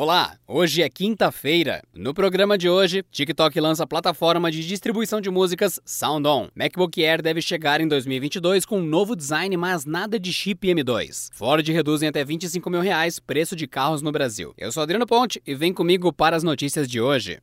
Olá, hoje é quinta-feira. No programa de hoje, TikTok lança a plataforma de distribuição de músicas SoundOn. MacBook Air deve chegar em 2022 com um novo design, mas nada de chip M2. Ford reduz em até 25 mil reais preço de carros no Brasil. Eu sou Adriano Ponte e vem comigo para as notícias de hoje.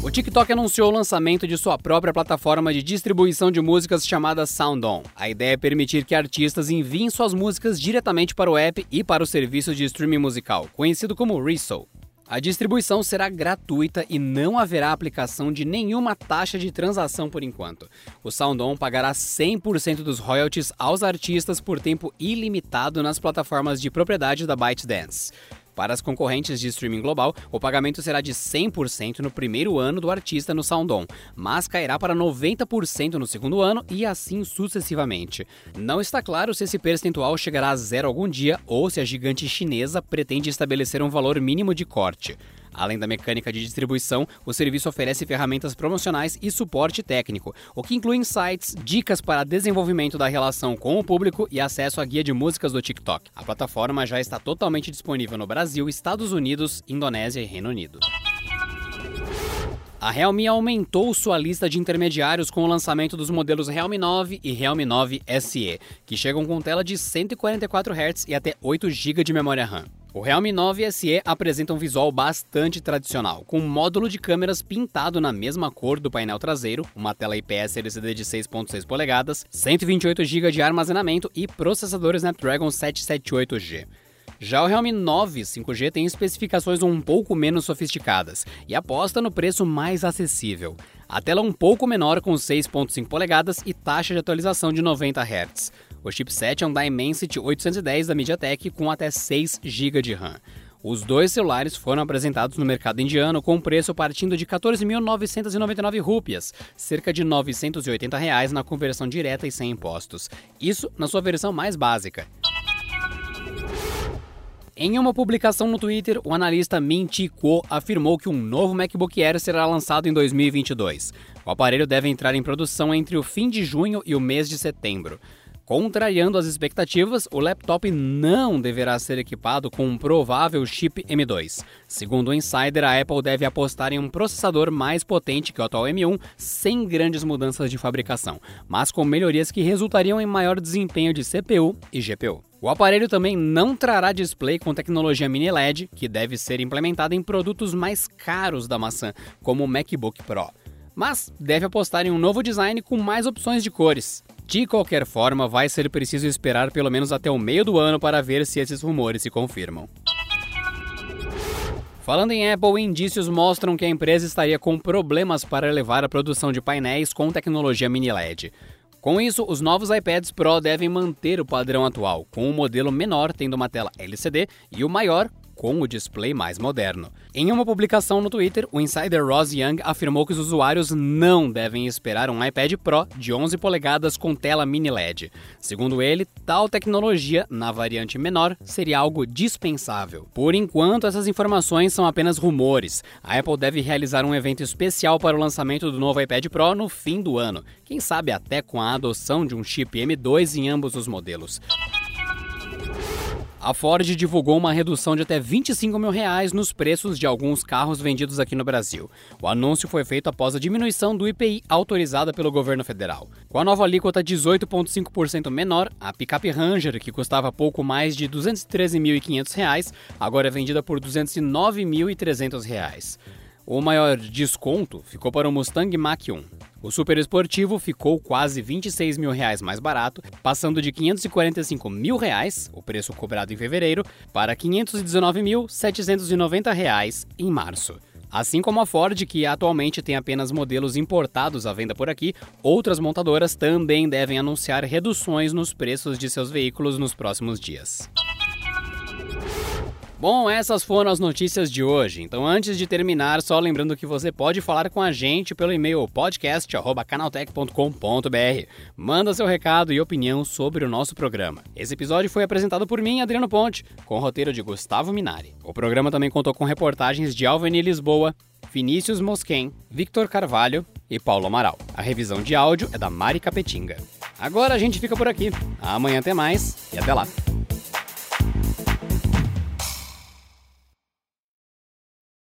O TikTok anunciou o lançamento de sua própria plataforma de distribuição de músicas chamada SoundOn. A ideia é permitir que artistas enviem suas músicas diretamente para o app e para o serviço de streaming musical, conhecido como Resso. A distribuição será gratuita e não haverá aplicação de nenhuma taxa de transação por enquanto. O SoundOn pagará 100% dos royalties aos artistas por tempo ilimitado nas plataformas de propriedade da ByteDance. Para as concorrentes de streaming global, o pagamento será de 100% no primeiro ano do artista no SoundOn, mas cairá para 90% no segundo ano e assim sucessivamente. Não está claro se esse percentual chegará a zero algum dia ou se a gigante chinesa pretende estabelecer um valor mínimo de corte. Além da mecânica de distribuição, o serviço oferece ferramentas promocionais e suporte técnico, o que inclui insights, dicas para desenvolvimento da relação com o público e acesso à guia de músicas do TikTok. A plataforma já está totalmente disponível no Brasil, Estados Unidos, Indonésia e Reino Unido. A Realme aumentou sua lista de intermediários com o lançamento dos modelos Realme 9 e Realme 9 SE, que chegam com tela de 144 Hz e até 8 GB de memória RAM. O Realme 9 SE apresenta um visual bastante tradicional, com um módulo de câmeras pintado na mesma cor do painel traseiro, uma tela IPS LCD de 6.6 polegadas, 128 GB de armazenamento e processador Snapdragon 778G. Já o Realme 9 5G tem especificações um pouco menos sofisticadas e aposta no preço mais acessível. A tela é um pouco menor com 6.5 polegadas e taxa de atualização de 90 Hz. O chipset é um Dimensity 810 da MediaTek com até 6 GB de RAM. Os dois celulares foram apresentados no mercado indiano com preço partindo de 14.999 rúpias, cerca de 980 reais na conversão direta e sem impostos. Isso na sua versão mais básica. Em uma publicação no Twitter, o analista Min Chi Kuo afirmou que um novo MacBook Air será lançado em 2022. O aparelho deve entrar em produção entre o fim de junho e o mês de setembro. Contrariando as expectativas, o laptop não deverá ser equipado com um provável chip M2. Segundo o Insider, a Apple deve apostar em um processador mais potente que o atual M1, sem grandes mudanças de fabricação, mas com melhorias que resultariam em maior desempenho de CPU e GPU. O aparelho também não trará display com tecnologia mini LED, que deve ser implementada em produtos mais caros da maçã, como o MacBook Pro. Mas deve apostar em um novo design com mais opções de cores. De qualquer forma, vai ser preciso esperar pelo menos até o meio do ano para ver se esses rumores se confirmam. Falando em Apple, indícios mostram que a empresa estaria com problemas para elevar a produção de painéis com tecnologia mini LED. Com isso, os novos iPads Pro devem manter o padrão atual, com o um modelo menor tendo uma tela LCD e o maior com o display mais moderno. Em uma publicação no Twitter, o insider Ross Young afirmou que os usuários não devem esperar um iPad Pro de 11 polegadas com tela mini LED. Segundo ele, tal tecnologia, na variante menor, seria algo dispensável. Por enquanto, essas informações são apenas rumores. A Apple deve realizar um evento especial para o lançamento do novo iPad Pro no fim do ano, quem sabe até com a adoção de um chip M2 em ambos os modelos. A Ford divulgou uma redução de até 25 mil reais nos preços de alguns carros vendidos aqui no Brasil. O anúncio foi feito após a diminuição do IPI autorizada pelo governo federal. Com a nova alíquota 18,5% menor, a picape Ranger, que custava pouco mais de R$ 213.500, agora é vendida por R$ 209.300. O maior desconto ficou para o Mustang Mach-1. O super esportivo ficou quase 26 mil reais mais barato, passando de 545 mil reais, o preço cobrado em fevereiro, para 519.790 reais em março. Assim como a Ford, que atualmente tem apenas modelos importados à venda por aqui, outras montadoras também devem anunciar reduções nos preços de seus veículos nos próximos dias. Bom, essas foram as notícias de hoje. Então, antes de terminar, só lembrando que você pode falar com a gente pelo e-mail podcast@canaltech.com.br. Manda seu recado e opinião sobre o nosso programa. Esse episódio foi apresentado por mim, Adriano Ponte, com roteiro de Gustavo Minari. O programa também contou com reportagens de Alveni Lisboa, Vinícius Mosquen, Victor Carvalho e Paulo Amaral. A revisão de áudio é da Mari Capetinga. Agora a gente fica por aqui. Amanhã tem mais e até lá.